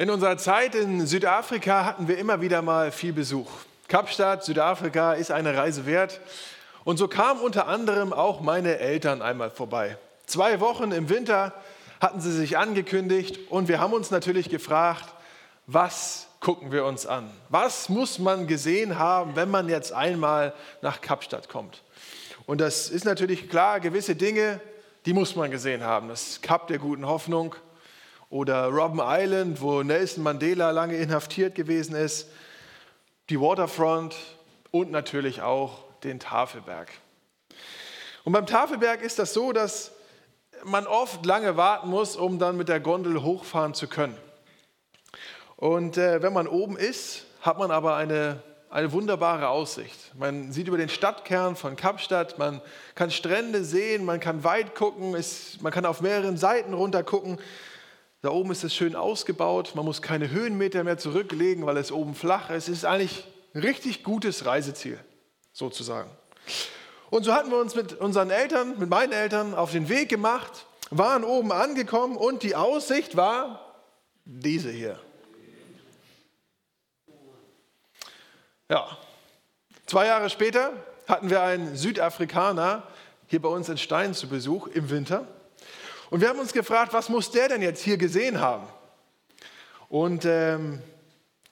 In unserer Zeit in Südafrika hatten wir immer wieder mal viel Besuch. Kapstadt, Südafrika ist eine Reise wert. Und so kamen unter anderem auch meine Eltern einmal vorbei. Zwei Wochen im Winter hatten sie sich angekündigt und wir haben uns natürlich gefragt, was gucken wir uns an? Was muss man gesehen haben, wenn man jetzt einmal nach Kapstadt kommt? Und das ist natürlich klar, gewisse Dinge, die muss man gesehen haben. Das Kap der guten Hoffnung, oder Robben Island, wo Nelson Mandela lange inhaftiert gewesen ist, die Waterfront und natürlich auch den Tafelberg. Und beim Tafelberg ist das so, dass man oft lange warten muss, um dann mit der Gondel hochfahren zu können. Und äh, wenn man oben ist, hat man aber eine, eine wunderbare Aussicht. Man sieht über den Stadtkern von Kapstadt, man kann Strände sehen, man kann weit gucken, ist, man kann auf mehreren Seiten runter gucken. Da oben ist es schön ausgebaut, man muss keine Höhenmeter mehr zurücklegen, weil es oben flach ist. Es ist eigentlich ein richtig gutes Reiseziel, sozusagen. Und so hatten wir uns mit unseren Eltern, mit meinen Eltern auf den Weg gemacht, waren oben angekommen und die Aussicht war diese hier. Ja, zwei Jahre später hatten wir einen Südafrikaner hier bei uns in Stein zu Besuch im Winter. Und wir haben uns gefragt, was muss der denn jetzt hier gesehen haben? Und ähm,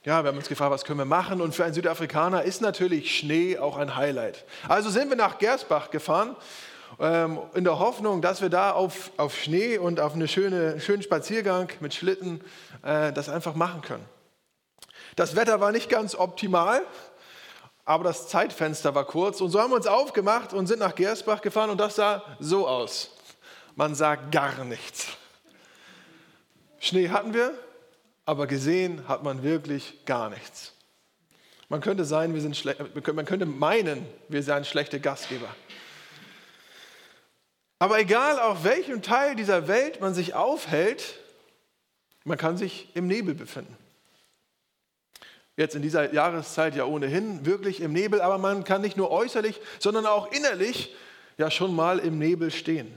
ja, wir haben uns gefragt, was können wir machen? Und für einen Südafrikaner ist natürlich Schnee auch ein Highlight. Also sind wir nach Gersbach gefahren, ähm, in der Hoffnung, dass wir da auf, auf Schnee und auf einen schöne, schönen Spaziergang mit Schlitten äh, das einfach machen können. Das Wetter war nicht ganz optimal, aber das Zeitfenster war kurz. Und so haben wir uns aufgemacht und sind nach Gersbach gefahren und das sah so aus man sagt gar nichts. Schnee hatten wir, aber gesehen hat man wirklich gar nichts. Man könnte, sein, wir sind man könnte meinen, wir seien schlechte Gastgeber. Aber egal auf welchem Teil dieser Welt man sich aufhält, man kann sich im Nebel befinden. Jetzt in dieser Jahreszeit ja ohnehin wirklich im Nebel, aber man kann nicht nur äußerlich, sondern auch innerlich ja schon mal im Nebel stehen.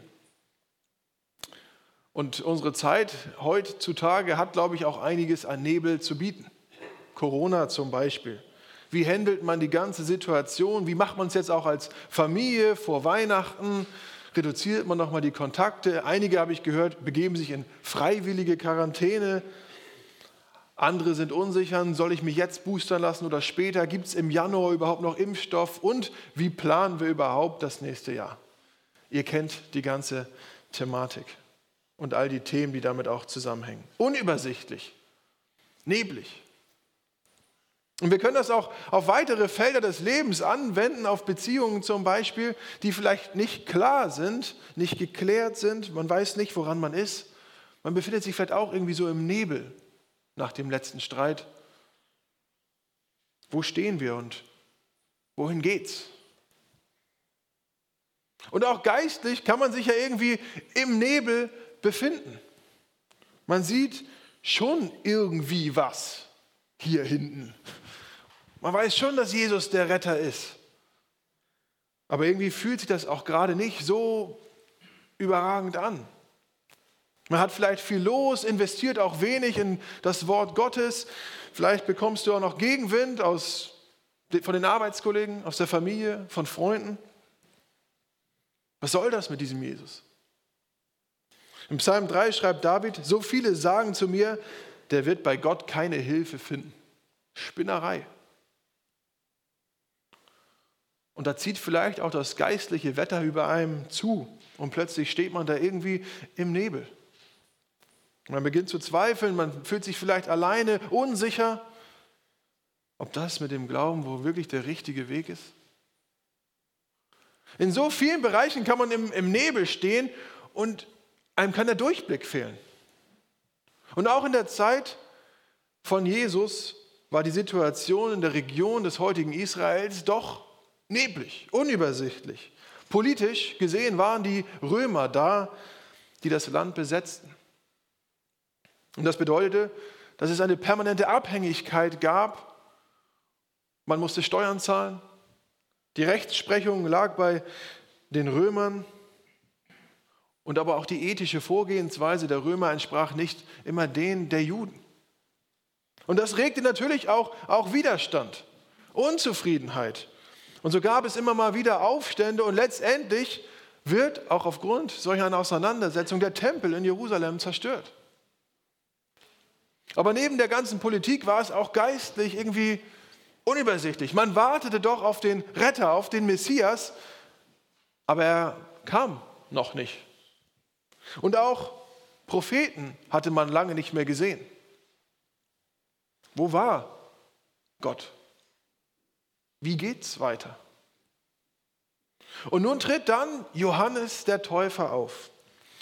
Und unsere Zeit heutzutage hat, glaube ich, auch einiges an Nebel zu bieten. Corona zum Beispiel. Wie handelt man die ganze Situation? Wie macht man es jetzt auch als Familie vor Weihnachten? Reduziert man nochmal die Kontakte? Einige, habe ich gehört, begeben sich in freiwillige Quarantäne. Andere sind unsicher, soll ich mich jetzt boostern lassen oder später? Gibt es im Januar überhaupt noch Impfstoff? Und wie planen wir überhaupt das nächste Jahr? Ihr kennt die ganze Thematik und all die Themen, die damit auch zusammenhängen. Unübersichtlich, neblig. Und wir können das auch auf weitere Felder des Lebens anwenden, auf Beziehungen zum Beispiel, die vielleicht nicht klar sind, nicht geklärt sind. Man weiß nicht, woran man ist. Man befindet sich vielleicht auch irgendwie so im Nebel nach dem letzten Streit. Wo stehen wir und wohin geht's? Und auch geistlich kann man sich ja irgendwie im Nebel befinden. Man sieht schon irgendwie was hier hinten. Man weiß schon, dass Jesus der Retter ist. Aber irgendwie fühlt sich das auch gerade nicht so überragend an. Man hat vielleicht viel los, investiert auch wenig in das Wort Gottes. Vielleicht bekommst du auch noch Gegenwind aus, von den Arbeitskollegen, aus der Familie, von Freunden. Was soll das mit diesem Jesus? Im Psalm 3 schreibt David, so viele sagen zu mir, der wird bei Gott keine Hilfe finden. Spinnerei. Und da zieht vielleicht auch das geistliche Wetter über einem zu und plötzlich steht man da irgendwie im Nebel. Man beginnt zu zweifeln, man fühlt sich vielleicht alleine, unsicher, ob das mit dem Glauben wohl wirklich der richtige Weg ist. In so vielen Bereichen kann man im, im Nebel stehen und einem kann der Durchblick fehlen. Und auch in der Zeit von Jesus war die Situation in der Region des heutigen Israels doch neblig, unübersichtlich. Politisch gesehen waren die Römer da, die das Land besetzten. Und das bedeutete, dass es eine permanente Abhängigkeit gab. Man musste Steuern zahlen. Die Rechtsprechung lag bei den Römern. Und aber auch die ethische Vorgehensweise der Römer entsprach nicht immer denen der Juden. Und das regte natürlich auch, auch Widerstand, Unzufriedenheit. Und so gab es immer mal wieder Aufstände und letztendlich wird auch aufgrund solcher einer Auseinandersetzung der Tempel in Jerusalem zerstört. Aber neben der ganzen Politik war es auch geistlich irgendwie unübersichtlich. Man wartete doch auf den Retter, auf den Messias, aber er kam noch nicht. Und auch Propheten hatte man lange nicht mehr gesehen. Wo war Gott? Wie geht's weiter? Und nun tritt dann Johannes der Täufer auf.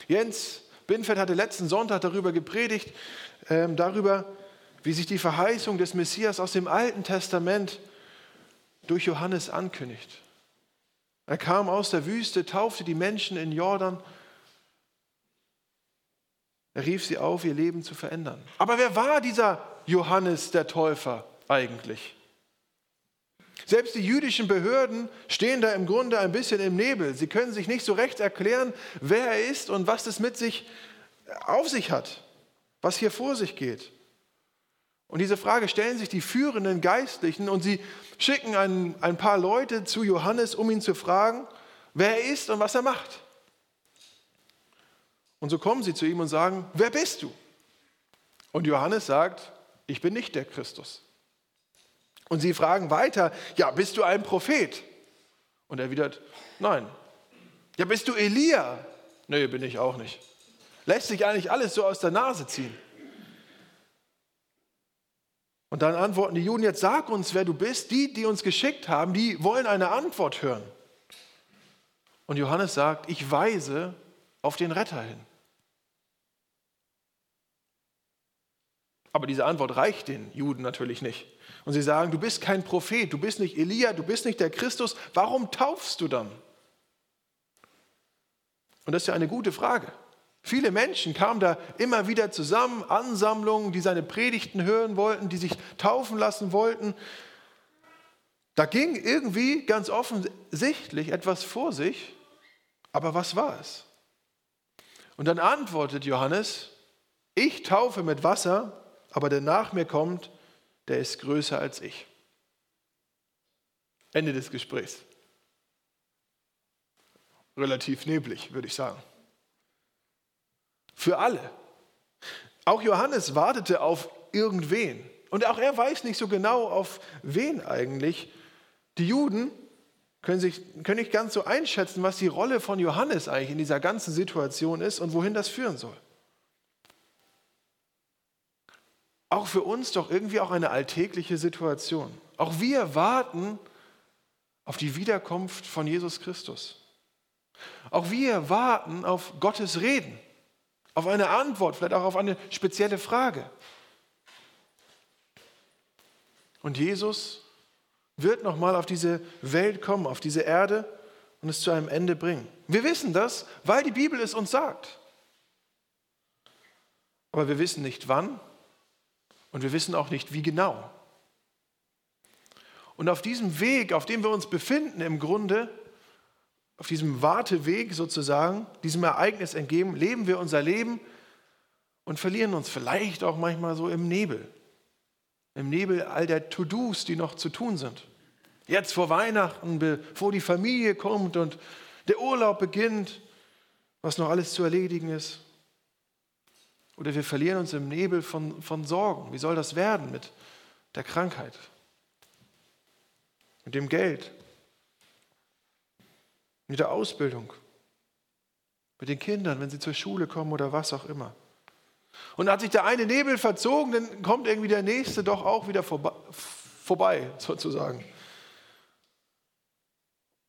Jens Binfeld hatte letzten Sonntag darüber gepredigt, äh, darüber, wie sich die Verheißung des Messias aus dem Alten Testament durch Johannes ankündigt. Er kam aus der Wüste, taufte die Menschen in Jordan. Er rief sie auf, ihr Leben zu verändern. Aber wer war dieser Johannes der Täufer eigentlich? Selbst die jüdischen Behörden stehen da im Grunde ein bisschen im Nebel. Sie können sich nicht so recht erklären, wer er ist und was es mit sich auf sich hat, was hier vor sich geht. Und diese Frage stellen sich die führenden Geistlichen und sie schicken ein, ein paar Leute zu Johannes, um ihn zu fragen, wer er ist und was er macht. Und so kommen sie zu ihm und sagen, wer bist du? Und Johannes sagt, ich bin nicht der Christus. Und sie fragen weiter, ja, bist du ein Prophet? Und er erwidert, nein. Ja, bist du Elia? Nee, bin ich auch nicht. Lässt sich eigentlich alles so aus der Nase ziehen. Und dann antworten die Juden, jetzt sag uns, wer du bist. Die, die uns geschickt haben, die wollen eine Antwort hören. Und Johannes sagt, ich weise auf den Retter hin. Aber diese Antwort reicht den Juden natürlich nicht. Und sie sagen, du bist kein Prophet, du bist nicht Elia, du bist nicht der Christus, warum taufst du dann? Und das ist ja eine gute Frage. Viele Menschen kamen da immer wieder zusammen, Ansammlungen, die seine Predigten hören wollten, die sich taufen lassen wollten. Da ging irgendwie ganz offensichtlich etwas vor sich, aber was war es? Und dann antwortet Johannes, ich taufe mit Wasser, aber der nach mir kommt, der ist größer als ich. Ende des Gesprächs. Relativ neblig, würde ich sagen. Für alle. Auch Johannes wartete auf irgendwen. Und auch er weiß nicht so genau, auf wen eigentlich. Die Juden können, sich, können nicht ganz so einschätzen, was die Rolle von Johannes eigentlich in dieser ganzen Situation ist und wohin das führen soll. Auch für uns doch irgendwie auch eine alltägliche Situation. Auch wir warten auf die Wiederkunft von Jesus Christus. Auch wir warten auf Gottes Reden, auf eine Antwort, vielleicht auch auf eine spezielle Frage. Und Jesus wird nochmal auf diese Welt kommen, auf diese Erde und es zu einem Ende bringen. Wir wissen das, weil die Bibel es uns sagt. Aber wir wissen nicht wann und wir wissen auch nicht, wie genau. Und auf diesem Weg, auf dem wir uns befinden, im Grunde, auf diesem Warteweg sozusagen, diesem Ereignis entgegen, leben wir unser Leben und verlieren uns vielleicht auch manchmal so im Nebel. Im Nebel all der To-Dos, die noch zu tun sind. Jetzt vor Weihnachten, bevor die Familie kommt und der Urlaub beginnt, was noch alles zu erledigen ist. Oder wir verlieren uns im Nebel von, von Sorgen. Wie soll das werden mit der Krankheit? Mit dem Geld? Mit der Ausbildung? Mit den Kindern, wenn sie zur Schule kommen oder was auch immer? Und hat sich der eine Nebel verzogen, dann kommt irgendwie der nächste doch auch wieder vorbei, vorbei sozusagen.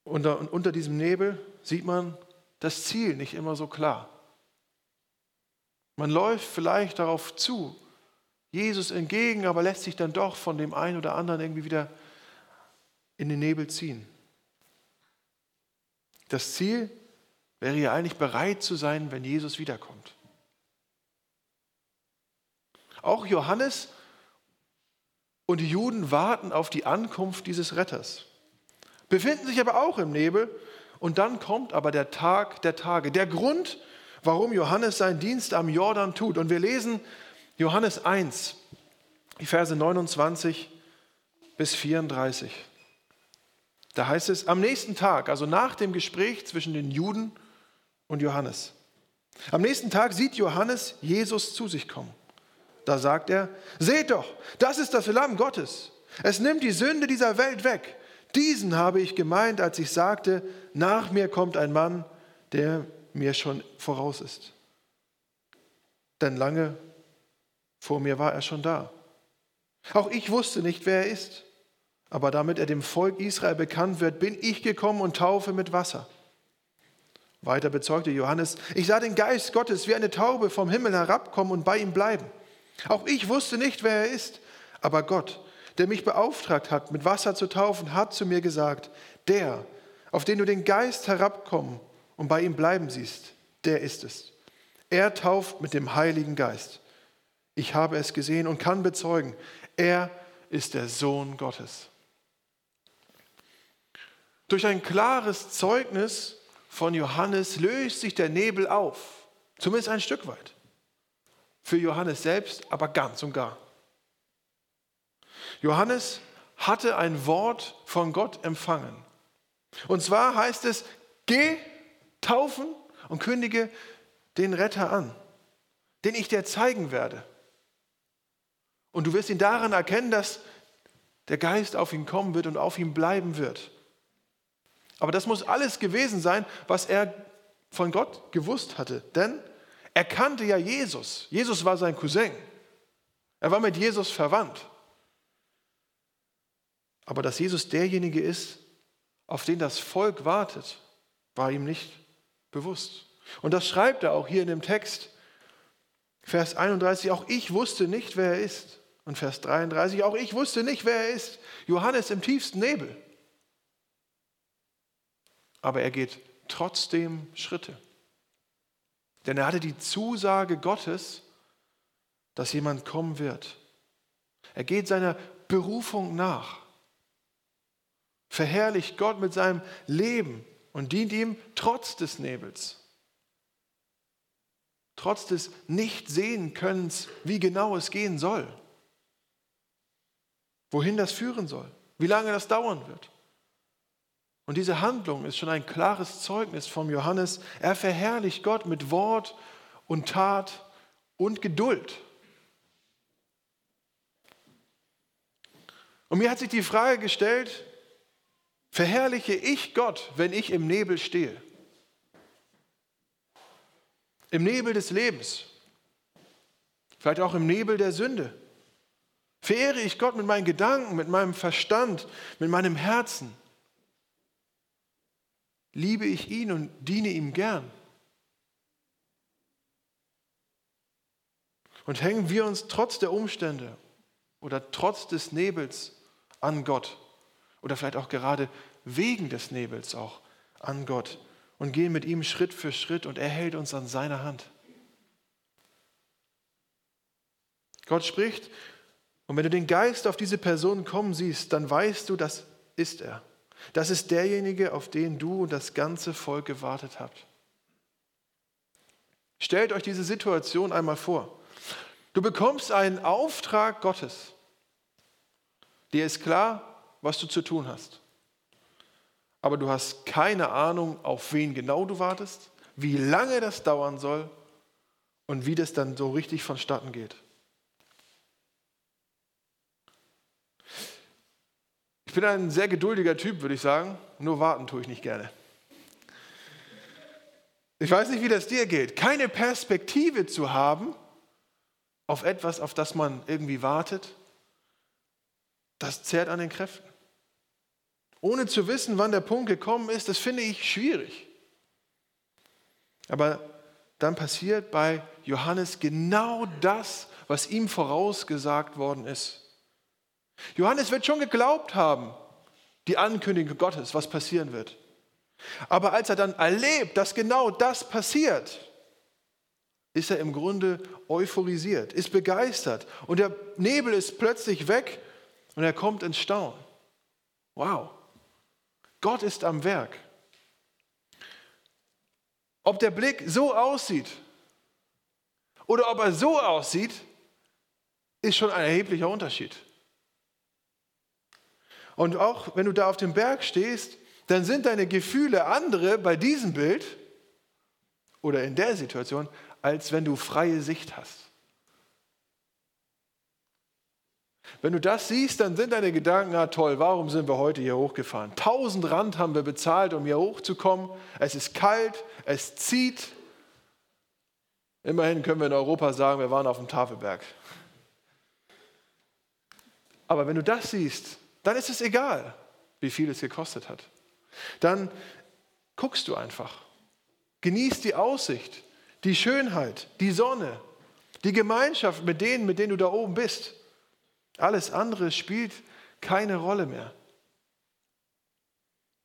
Und unter diesem Nebel sieht man das Ziel nicht immer so klar. Man läuft vielleicht darauf zu, Jesus entgegen, aber lässt sich dann doch von dem einen oder anderen irgendwie wieder in den Nebel ziehen. Das Ziel wäre ja eigentlich bereit zu sein, wenn Jesus wiederkommt. Auch Johannes und die Juden warten auf die Ankunft dieses Retters, befinden sich aber auch im Nebel und dann kommt aber der Tag der Tage. Der Grund, warum Johannes seinen Dienst am Jordan tut. Und wir lesen Johannes 1, die Verse 29 bis 34. Da heißt es, am nächsten Tag, also nach dem Gespräch zwischen den Juden und Johannes, am nächsten Tag sieht Johannes Jesus zu sich kommen. Da sagt er, seht doch, das ist das Lamm Gottes. Es nimmt die Sünde dieser Welt weg. Diesen habe ich gemeint, als ich sagte, nach mir kommt ein Mann, der mir schon voraus ist. Denn lange vor mir war er schon da. Auch ich wusste nicht, wer er ist. Aber damit er dem Volk Israel bekannt wird, bin ich gekommen und taufe mit Wasser. Weiter bezeugte Johannes, ich sah den Geist Gottes wie eine Taube vom Himmel herabkommen und bei ihm bleiben. Auch ich wusste nicht, wer er ist, aber Gott, der mich beauftragt hat, mit Wasser zu taufen, hat zu mir gesagt, der, auf den du den Geist herabkommen und bei ihm bleiben siehst, der ist es. Er tauft mit dem Heiligen Geist. Ich habe es gesehen und kann bezeugen, er ist der Sohn Gottes. Durch ein klares Zeugnis von Johannes löst sich der Nebel auf, zumindest ein Stück weit. Für Johannes selbst aber ganz und gar. Johannes hatte ein Wort von Gott empfangen. Und zwar heißt es, geh taufen und kündige den Retter an, den ich dir zeigen werde. Und du wirst ihn daran erkennen, dass der Geist auf ihn kommen wird und auf ihm bleiben wird. Aber das muss alles gewesen sein, was er von Gott gewusst hatte. Denn er kannte ja Jesus. Jesus war sein Cousin. Er war mit Jesus verwandt. Aber dass Jesus derjenige ist, auf den das Volk wartet, war ihm nicht bewusst. Und das schreibt er auch hier in dem Text. Vers 31, auch ich wusste nicht, wer er ist. Und Vers 33, auch ich wusste nicht, wer er ist. Johannes im tiefsten Nebel aber er geht trotzdem Schritte. Denn er hatte die Zusage Gottes, dass jemand kommen wird. Er geht seiner Berufung nach, verherrlicht Gott mit seinem Leben und dient ihm trotz des Nebels, trotz des Nicht-Sehen-Könnens, wie genau es gehen soll, wohin das führen soll, wie lange das dauern wird. Und diese Handlung ist schon ein klares Zeugnis vom Johannes. Er verherrlicht Gott mit Wort und Tat und Geduld. Und mir hat sich die Frage gestellt, verherrliche ich Gott, wenn ich im Nebel stehe? Im Nebel des Lebens, vielleicht auch im Nebel der Sünde. Verehre ich Gott mit meinen Gedanken, mit meinem Verstand, mit meinem Herzen? liebe ich ihn und diene ihm gern. Und hängen wir uns trotz der Umstände oder trotz des Nebels an Gott oder vielleicht auch gerade wegen des Nebels auch an Gott und gehen mit ihm Schritt für Schritt und er hält uns an seiner Hand. Gott spricht und wenn du den Geist auf diese Person kommen siehst, dann weißt du, das ist er. Das ist derjenige, auf den du und das ganze Volk gewartet habt. Stellt euch diese Situation einmal vor. Du bekommst einen Auftrag Gottes. Dir ist klar, was du zu tun hast. Aber du hast keine Ahnung, auf wen genau du wartest, wie lange das dauern soll und wie das dann so richtig vonstatten geht. Ich bin ein sehr geduldiger Typ, würde ich sagen. Nur warten tue ich nicht gerne. Ich weiß nicht, wie das dir geht. Keine Perspektive zu haben auf etwas, auf das man irgendwie wartet, das zehrt an den Kräften. Ohne zu wissen, wann der Punkt gekommen ist, das finde ich schwierig. Aber dann passiert bei Johannes genau das, was ihm vorausgesagt worden ist. Johannes wird schon geglaubt haben, die Ankündigung Gottes, was passieren wird. Aber als er dann erlebt, dass genau das passiert, ist er im Grunde euphorisiert, ist begeistert und der Nebel ist plötzlich weg und er kommt ins Staunen. Wow, Gott ist am Werk. Ob der Blick so aussieht oder ob er so aussieht, ist schon ein erheblicher Unterschied. Und auch wenn du da auf dem Berg stehst, dann sind deine Gefühle andere bei diesem Bild oder in der Situation, als wenn du freie Sicht hast. Wenn du das siehst, dann sind deine Gedanken, ah toll, warum sind wir heute hier hochgefahren? Tausend Rand haben wir bezahlt, um hier hochzukommen. Es ist kalt, es zieht. Immerhin können wir in Europa sagen, wir waren auf dem Tafelberg. Aber wenn du das siehst, dann ist es egal, wie viel es gekostet hat. Dann guckst du einfach. Genieß die Aussicht, die Schönheit, die Sonne, die Gemeinschaft mit denen, mit denen du da oben bist. Alles andere spielt keine Rolle mehr.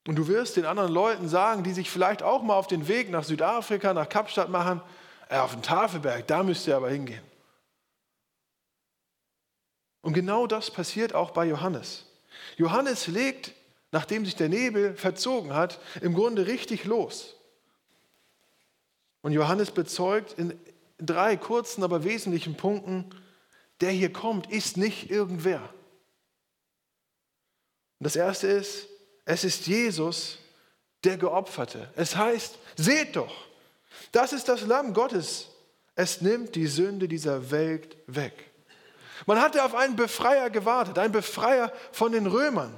Und du wirst den anderen Leuten sagen, die sich vielleicht auch mal auf den Weg nach Südafrika, nach Kapstadt machen, äh, auf den Tafelberg, da müsst ihr aber hingehen. Und genau das passiert auch bei Johannes. Johannes legt, nachdem sich der Nebel verzogen hat, im Grunde richtig los. Und Johannes bezeugt in drei kurzen, aber wesentlichen Punkten, der hier kommt, ist nicht irgendwer. Und das erste ist, es ist Jesus, der Geopferte. Es heißt, seht doch, das ist das Lamm Gottes. Es nimmt die Sünde dieser Welt weg. Man hatte auf einen Befreier gewartet, einen Befreier von den Römern,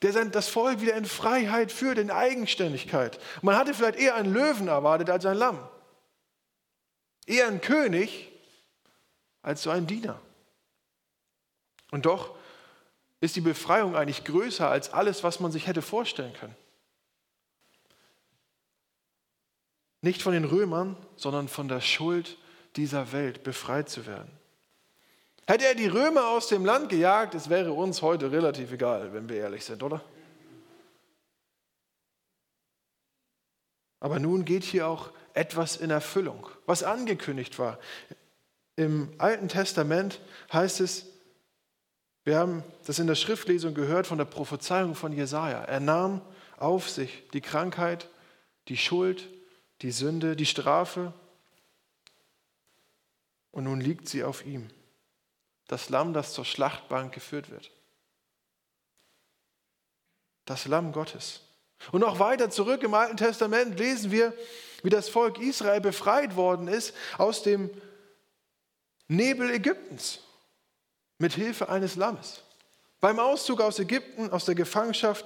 der das Volk wieder in Freiheit führt, in Eigenständigkeit. Man hatte vielleicht eher einen Löwen erwartet als ein Lamm. Eher einen König als so ein Diener. Und doch ist die Befreiung eigentlich größer als alles, was man sich hätte vorstellen können. Nicht von den Römern, sondern von der Schuld dieser Welt befreit zu werden. Hätte er die Römer aus dem Land gejagt, es wäre uns heute relativ egal, wenn wir ehrlich sind, oder? Aber nun geht hier auch etwas in Erfüllung, was angekündigt war. Im Alten Testament heißt es, wir haben das in der Schriftlesung gehört von der Prophezeiung von Jesaja. Er nahm auf sich die Krankheit, die Schuld, die Sünde, die Strafe und nun liegt sie auf ihm. Das Lamm, das zur Schlachtbank geführt wird. Das Lamm Gottes. Und noch weiter zurück im Alten Testament lesen wir, wie das Volk Israel befreit worden ist aus dem Nebel Ägyptens mit Hilfe eines Lammes. Beim Auszug aus Ägypten, aus der Gefangenschaft,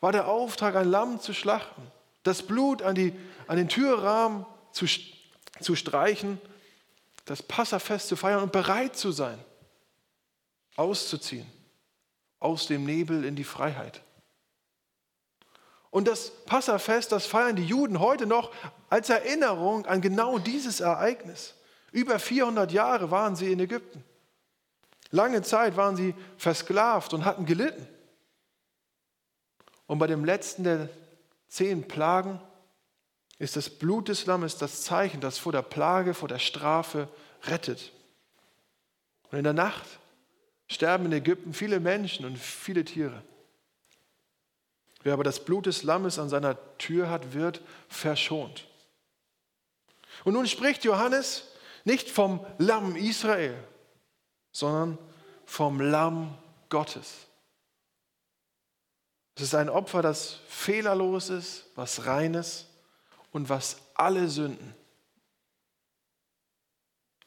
war der Auftrag, ein Lamm zu schlachten, das Blut an, die, an den Türrahmen zu, zu streichen, das Passafest zu feiern und bereit zu sein, auszuziehen aus dem Nebel in die Freiheit. Und das Passafest, das feiern die Juden heute noch als Erinnerung an genau dieses Ereignis. Über 400 Jahre waren sie in Ägypten. Lange Zeit waren sie versklavt und hatten gelitten. Und bei dem letzten der zehn Plagen ist das Blut des Lammes das Zeichen, das vor der Plage, vor der Strafe rettet. Und in der Nacht sterben in Ägypten viele Menschen und viele Tiere. Wer aber das Blut des Lammes an seiner Tür hat, wird verschont. Und nun spricht Johannes nicht vom Lamm Israel, sondern vom Lamm Gottes. Es ist ein Opfer, das fehlerlos ist, was reines und was alle Sünden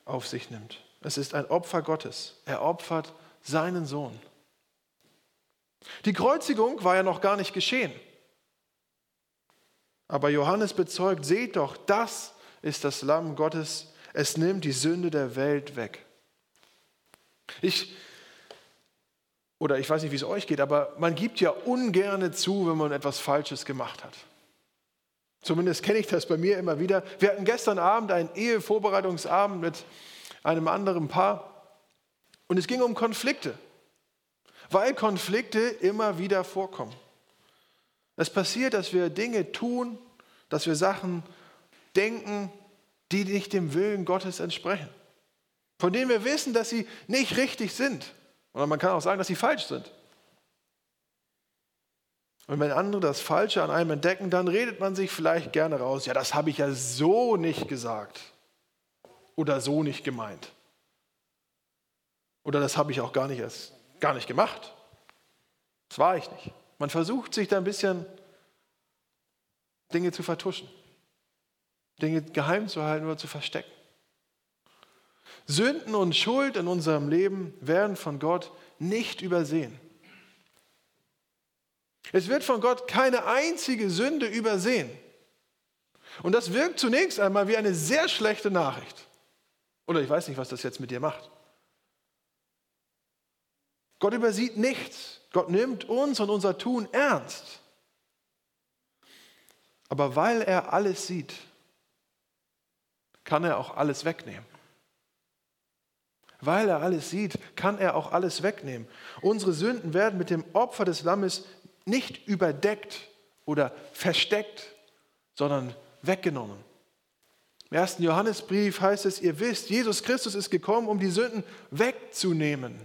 auf sich nimmt. Es ist ein Opfer Gottes. Er opfert seinen Sohn. Die Kreuzigung war ja noch gar nicht geschehen. Aber Johannes bezeugt, seht doch, das ist das Lamm Gottes, es nimmt die Sünde der Welt weg. Ich, oder ich weiß nicht, wie es euch geht, aber man gibt ja ungerne zu, wenn man etwas Falsches gemacht hat. Zumindest kenne ich das bei mir immer wieder. Wir hatten gestern Abend einen Ehevorbereitungsabend mit einem anderen Paar und es ging um Konflikte, weil Konflikte immer wieder vorkommen. Es passiert, dass wir Dinge tun, dass wir Sachen denken, die nicht dem Willen Gottes entsprechen. Von denen wir wissen, dass sie nicht richtig sind. Oder man kann auch sagen, dass sie falsch sind. Und wenn andere das Falsche an einem entdecken, dann redet man sich vielleicht gerne raus, ja, das habe ich ja so nicht gesagt oder so nicht gemeint. Oder das habe ich auch gar nicht, erst, gar nicht gemacht. Das war ich nicht. Man versucht sich da ein bisschen Dinge zu vertuschen, Dinge geheim zu halten oder zu verstecken. Sünden und Schuld in unserem Leben werden von Gott nicht übersehen. Es wird von Gott keine einzige Sünde übersehen. Und das wirkt zunächst einmal wie eine sehr schlechte Nachricht. Oder ich weiß nicht, was das jetzt mit dir macht. Gott übersieht nichts. Gott nimmt uns und unser Tun ernst. Aber weil er alles sieht, kann er auch alles wegnehmen. Weil er alles sieht, kann er auch alles wegnehmen. Unsere Sünden werden mit dem Opfer des Lammes nicht überdeckt oder versteckt, sondern weggenommen. Im ersten Johannesbrief heißt es, ihr wisst, Jesus Christus ist gekommen, um die Sünden wegzunehmen.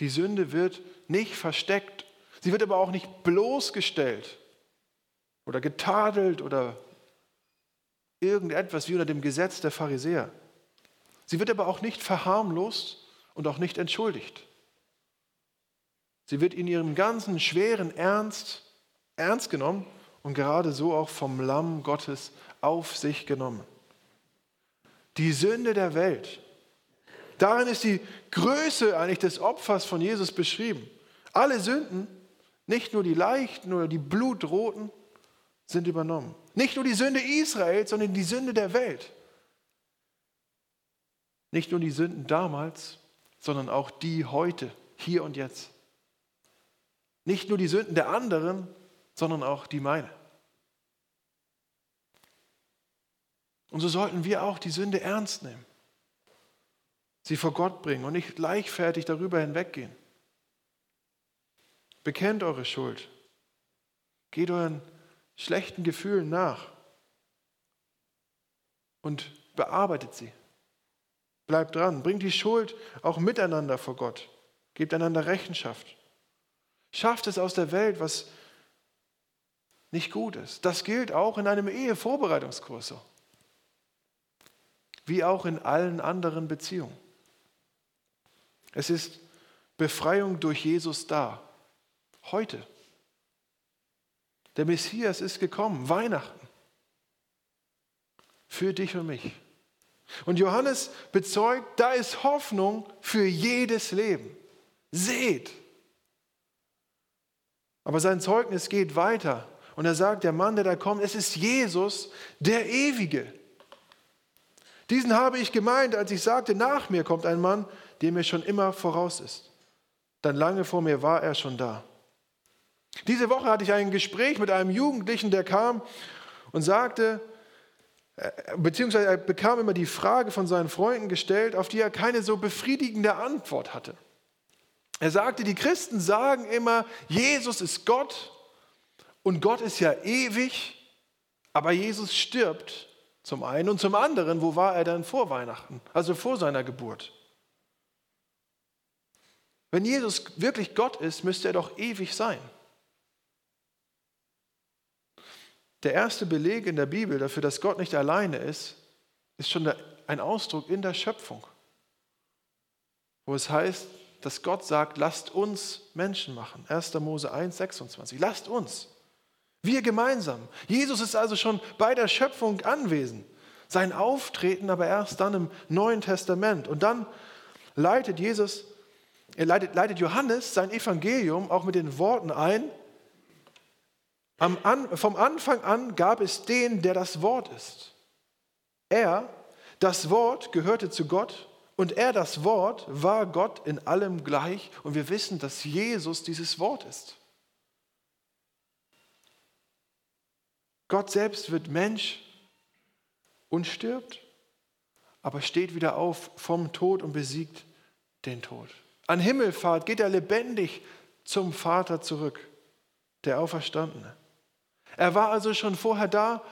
Die Sünde wird nicht versteckt, sie wird aber auch nicht bloßgestellt oder getadelt oder irgendetwas wie unter dem Gesetz der Pharisäer. Sie wird aber auch nicht verharmlost und auch nicht entschuldigt. Sie wird in ihrem ganzen schweren Ernst ernst genommen und gerade so auch vom Lamm Gottes auf sich genommen. Die Sünde der Welt. Darin ist die Größe eigentlich des Opfers von Jesus beschrieben. Alle Sünden, nicht nur die leichten oder die blutroten, sind übernommen. Nicht nur die Sünde Israels, sondern die Sünde der Welt. Nicht nur die Sünden damals, sondern auch die heute, hier und jetzt. Nicht nur die Sünden der anderen, sondern auch die meine. Und so sollten wir auch die Sünde ernst nehmen, sie vor Gott bringen und nicht leichtfertig darüber hinweggehen. Bekennt eure Schuld, geht euren schlechten Gefühlen nach und bearbeitet sie. Bleibt dran, bringt die Schuld auch miteinander vor Gott, gebt einander Rechenschaft. Schafft es aus der Welt, was nicht gut ist. Das gilt auch in einem Ehevorbereitungskurs so. Wie auch in allen anderen Beziehungen. Es ist Befreiung durch Jesus da. Heute. Der Messias ist gekommen, Weihnachten. Für dich und mich. Und Johannes bezeugt, da ist Hoffnung für jedes Leben. Seht. Aber sein Zeugnis geht weiter. Und er sagt, der Mann, der da kommt, es ist Jesus, der Ewige. Diesen habe ich gemeint, als ich sagte, nach mir kommt ein Mann, der mir schon immer voraus ist. Dann lange vor mir war er schon da. Diese Woche hatte ich ein Gespräch mit einem Jugendlichen, der kam und sagte, äh, beziehungsweise er bekam immer die Frage von seinen Freunden gestellt, auf die er keine so befriedigende Antwort hatte. Er sagte, die Christen sagen immer, Jesus ist Gott und Gott ist ja ewig, aber Jesus stirbt zum einen und zum anderen, wo war er dann vor Weihnachten, also vor seiner Geburt? Wenn Jesus wirklich Gott ist, müsste er doch ewig sein. Der erste Beleg in der Bibel dafür, dass Gott nicht alleine ist, ist schon ein Ausdruck in der Schöpfung, wo es heißt, dass Gott sagt, lasst uns Menschen machen. 1. Mose 1, 26. Lasst uns. Wir gemeinsam. Jesus ist also schon bei der Schöpfung anwesend. Sein Auftreten aber erst dann im Neuen Testament. Und dann leitet Jesus, er leitet, leitet Johannes sein Evangelium auch mit den Worten ein, an, vom Anfang an gab es den, der das Wort ist. Er, das Wort, gehörte zu Gott und er, das Wort, war Gott in allem gleich. Und wir wissen, dass Jesus dieses Wort ist. Gott selbst wird Mensch und stirbt, aber steht wieder auf vom Tod und besiegt den Tod. An Himmelfahrt geht er lebendig zum Vater zurück, der Auferstandene. Er war also schon vorher da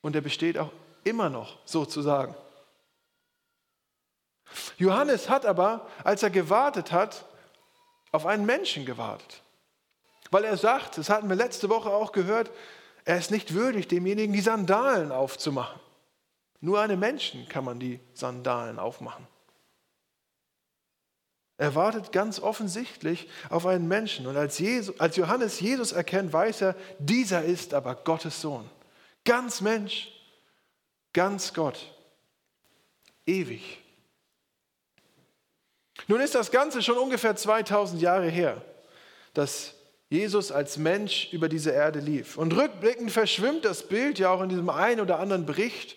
und er besteht auch immer noch sozusagen. Johannes hat aber, als er gewartet hat, auf einen Menschen gewartet. Weil er sagt, das hatten wir letzte Woche auch gehört, er ist nicht würdig, demjenigen die Sandalen aufzumachen. Nur einem Menschen kann man die Sandalen aufmachen. Er wartet ganz offensichtlich auf einen Menschen. Und als, Jesus, als Johannes Jesus erkennt, weiß er, dieser ist aber Gottes Sohn. Ganz Mensch, ganz Gott, ewig. Nun ist das Ganze schon ungefähr 2000 Jahre her, dass Jesus als Mensch über diese Erde lief. Und rückblickend verschwimmt das Bild ja auch in diesem einen oder anderen Bericht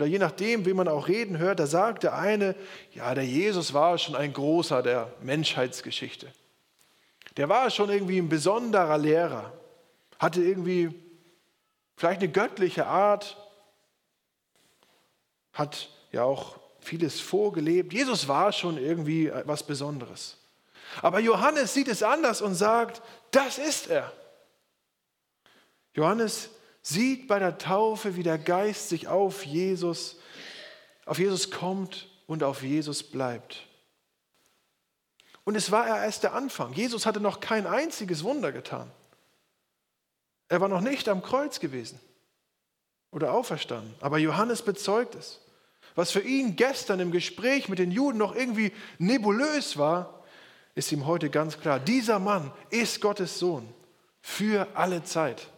oder je nachdem, wie man auch reden hört, da sagt der eine, ja, der Jesus war schon ein großer der Menschheitsgeschichte. Der war schon irgendwie ein besonderer Lehrer, hatte irgendwie vielleicht eine göttliche Art, hat ja auch vieles vorgelebt. Jesus war schon irgendwie etwas Besonderes. Aber Johannes sieht es anders und sagt, das ist er. Johannes sieht bei der Taufe, wie der Geist sich auf Jesus, auf Jesus kommt und auf Jesus bleibt. Und es war erst der Anfang. Jesus hatte noch kein einziges Wunder getan. Er war noch nicht am Kreuz gewesen oder auferstanden. Aber Johannes bezeugt es. Was für ihn gestern im Gespräch mit den Juden noch irgendwie nebulös war, ist ihm heute ganz klar. Dieser Mann ist Gottes Sohn für alle Zeit.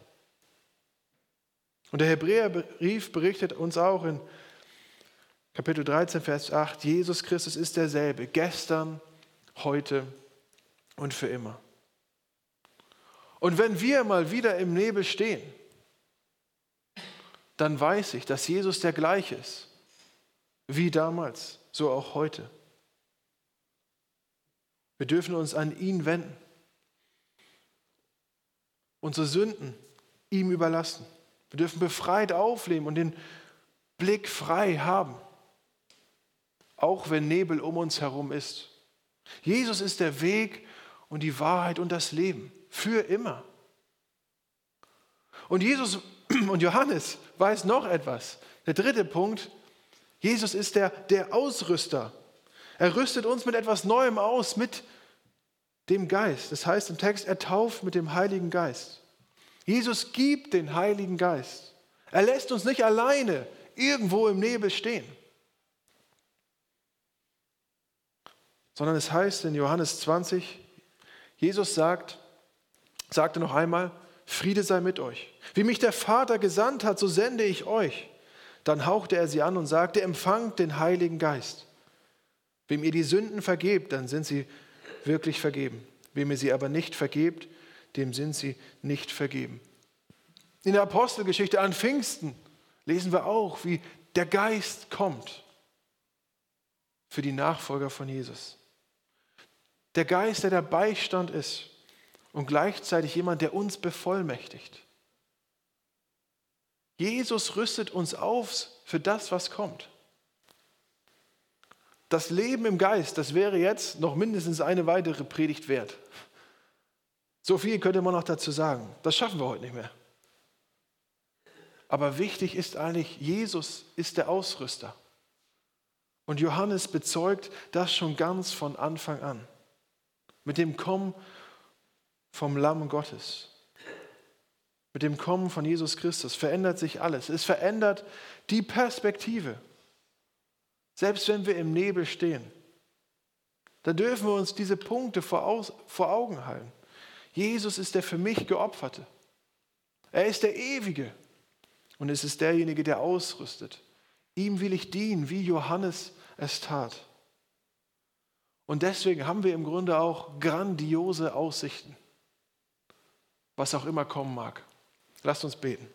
Und der Hebräerbrief berichtet uns auch in Kapitel 13, Vers 8, Jesus Christus ist derselbe, gestern, heute und für immer. Und wenn wir mal wieder im Nebel stehen, dann weiß ich, dass Jesus der gleiche ist, wie damals, so auch heute. Wir dürfen uns an ihn wenden, unsere Sünden ihm überlassen. Wir dürfen befreit aufleben und den Blick frei haben, auch wenn Nebel um uns herum ist. Jesus ist der Weg und die Wahrheit und das Leben für immer. Und Jesus und Johannes weiß noch etwas. Der dritte Punkt, Jesus ist der, der Ausrüster. Er rüstet uns mit etwas Neuem aus, mit dem Geist. Das heißt im Text, er tauft mit dem Heiligen Geist. Jesus gibt den Heiligen Geist. Er lässt uns nicht alleine irgendwo im Nebel stehen, sondern es heißt in Johannes 20, Jesus sagt, sagte noch einmal, Friede sei mit euch. Wie mich der Vater gesandt hat, so sende ich euch. Dann hauchte er sie an und sagte, empfangt den Heiligen Geist. Wem ihr die Sünden vergebt, dann sind sie wirklich vergeben. Wem ihr sie aber nicht vergebt, dem sind sie nicht vergeben. In der Apostelgeschichte an Pfingsten lesen wir auch, wie der Geist kommt für die Nachfolger von Jesus. Der Geist, der der Beistand ist und gleichzeitig jemand, der uns bevollmächtigt. Jesus rüstet uns auf für das, was kommt. Das Leben im Geist, das wäre jetzt noch mindestens eine weitere Predigt wert. So viel könnte man noch dazu sagen. Das schaffen wir heute nicht mehr. Aber wichtig ist eigentlich, Jesus ist der Ausrüster. Und Johannes bezeugt das schon ganz von Anfang an. Mit dem Kommen vom Lamm Gottes. Mit dem Kommen von Jesus Christus verändert sich alles. Es verändert die Perspektive. Selbst wenn wir im Nebel stehen, da dürfen wir uns diese Punkte vor, Augen halten. Jesus ist der für mich geopferte. Er ist der Ewige und es ist derjenige, der ausrüstet. Ihm will ich dienen, wie Johannes es tat. Und deswegen haben wir im Grunde auch grandiose Aussichten, was auch immer kommen mag. Lasst uns beten.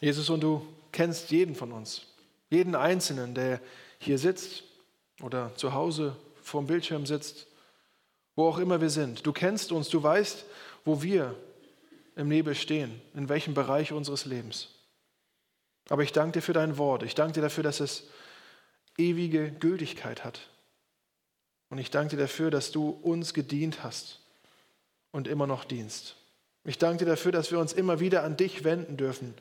Jesus, und du kennst jeden von uns. Jeden Einzelnen, der hier sitzt oder zu Hause vorm Bildschirm sitzt, wo auch immer wir sind. Du kennst uns, du weißt, wo wir im Nebel stehen, in welchem Bereich unseres Lebens. Aber ich danke dir für dein Wort. Ich danke dir dafür, dass es ewige Gültigkeit hat. Und ich danke dir dafür, dass du uns gedient hast und immer noch dienst. Ich danke dir dafür, dass wir uns immer wieder an dich wenden dürfen,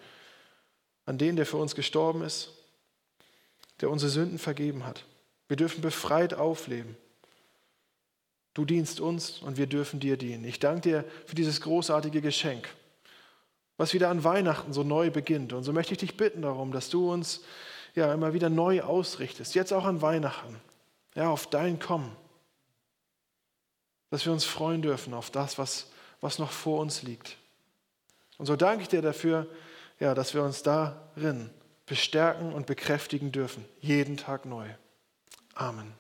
an den, der für uns gestorben ist der unsere Sünden vergeben hat. Wir dürfen befreit aufleben. Du dienst uns und wir dürfen dir dienen. Ich danke dir für dieses großartige Geschenk, was wieder an Weihnachten so neu beginnt. Und so möchte ich dich bitten darum, dass du uns ja immer wieder neu ausrichtest, jetzt auch an Weihnachten, ja, auf dein Kommen. Dass wir uns freuen dürfen auf das, was, was noch vor uns liegt. Und so danke ich dir dafür, ja, dass wir uns darin bestärken und bekräftigen dürfen, jeden Tag neu. Amen.